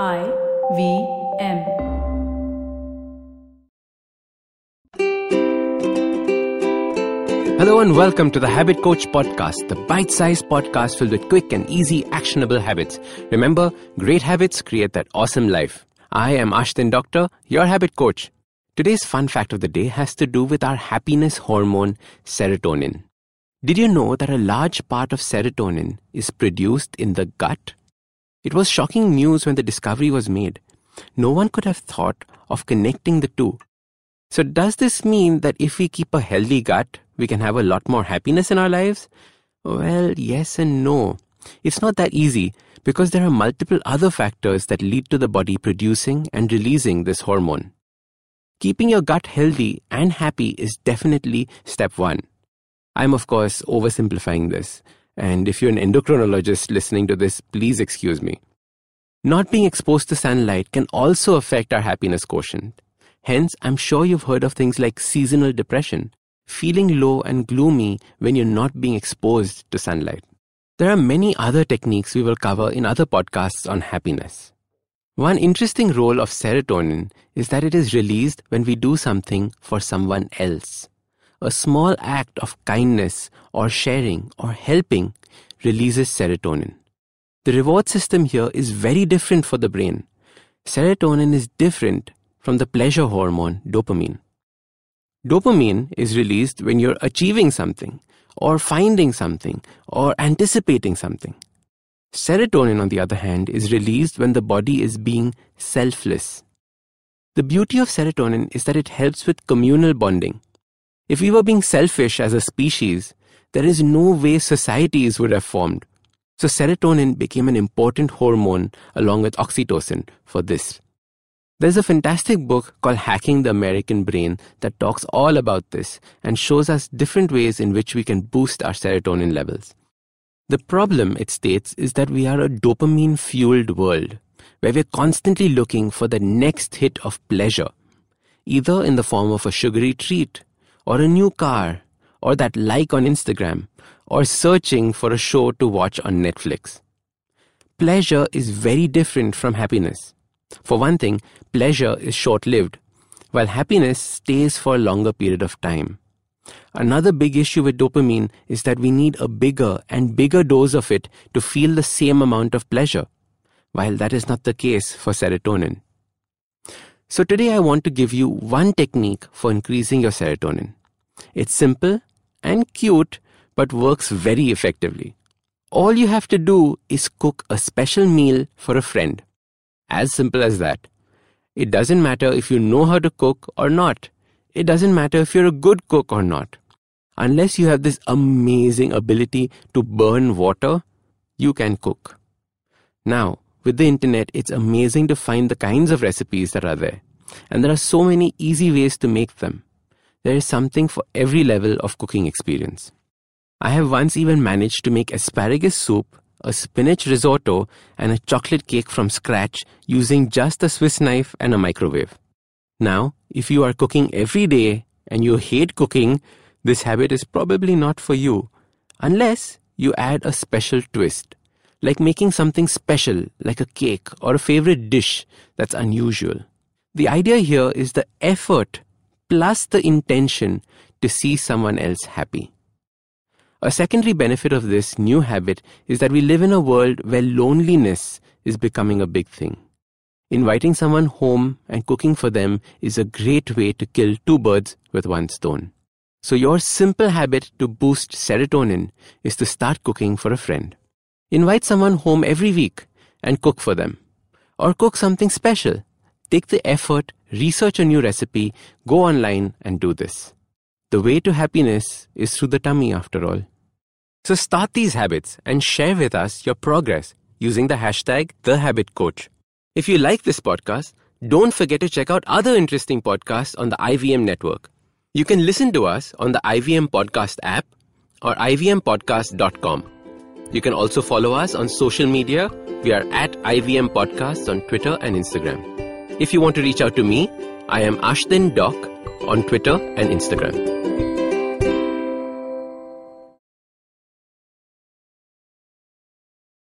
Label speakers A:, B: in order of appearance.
A: I V M.
B: Hello and welcome to the Habit Coach Podcast, the bite sized podcast filled with quick and easy actionable habits. Remember, great habits create that awesome life. I am Ashdin Doctor, your habit coach. Today's fun fact of the day has to do with our happiness hormone, serotonin. Did you know that a large part of serotonin is produced in the gut? It was shocking news when the discovery was made. No one could have thought of connecting the two. So, does this mean that if we keep a healthy gut, we can have a lot more happiness in our lives? Well, yes and no. It's not that easy because there are multiple other factors that lead to the body producing and releasing this hormone. Keeping your gut healthy and happy is definitely step one. I'm, of course, oversimplifying this. And if you're an endocrinologist listening to this, please excuse me. Not being exposed to sunlight can also affect our happiness quotient. Hence, I'm sure you've heard of things like seasonal depression, feeling low and gloomy when you're not being exposed to sunlight. There are many other techniques we will cover in other podcasts on happiness. One interesting role of serotonin is that it is released when we do something for someone else. A small act of kindness or sharing or helping releases serotonin. The reward system here is very different for the brain. Serotonin is different from the pleasure hormone dopamine. Dopamine is released when you're achieving something, or finding something, or anticipating something. Serotonin, on the other hand, is released when the body is being selfless. The beauty of serotonin is that it helps with communal bonding. If we were being selfish as a species, there is no way societies would have formed. So serotonin became an important hormone along with oxytocin for this. There's a fantastic book called Hacking the American Brain that talks all about this and shows us different ways in which we can boost our serotonin levels. The problem, it states, is that we are a dopamine fueled world where we're constantly looking for the next hit of pleasure, either in the form of a sugary treat, or a new car, or that like on Instagram, or searching for a show to watch on Netflix. Pleasure is very different from happiness. For one thing, pleasure is short lived, while happiness stays for a longer period of time. Another big issue with dopamine is that we need a bigger and bigger dose of it to feel the same amount of pleasure, while that is not the case for serotonin. So, today I want to give you one technique for increasing your serotonin. It's simple and cute, but works very effectively. All you have to do is cook a special meal for a friend. As simple as that. It doesn't matter if you know how to cook or not. It doesn't matter if you're a good cook or not. Unless you have this amazing ability to burn water, you can cook. Now, with the internet, it's amazing to find the kinds of recipes that are there. And there are so many easy ways to make them. There is something for every level of cooking experience. I have once even managed to make asparagus soup a spinach risotto, and a chocolate cake from scratch using just a Swiss knife and a microwave. Now, if you are cooking every day and you hate cooking, this habit is probably not for you, unless you add a special twist, like making something special like a cake or a favorite dish that's unusual. The idea here is the effort plus the intention to see someone else happy. A secondary benefit of this new habit is that we live in a world where loneliness is becoming a big thing. Inviting someone home and cooking for them is a great way to kill two birds with one stone. So, your simple habit to boost serotonin is to start cooking for a friend. Invite someone home every week and cook for them. Or cook something special. Take the effort, research a new recipe, go online and do this. The way to happiness is through the tummy, after all. So start these habits and share with us your progress using the hashtag TheHabitCoach. If you like this podcast, don't forget to check out other interesting podcasts on the IVM network. You can listen to us on the IVM Podcast app or ivmpodcast.com. You can also follow us on social media. We are at IVM Podcasts on Twitter and Instagram. If you want to reach out to me, I am Ashdin Doc on Twitter and Instagram.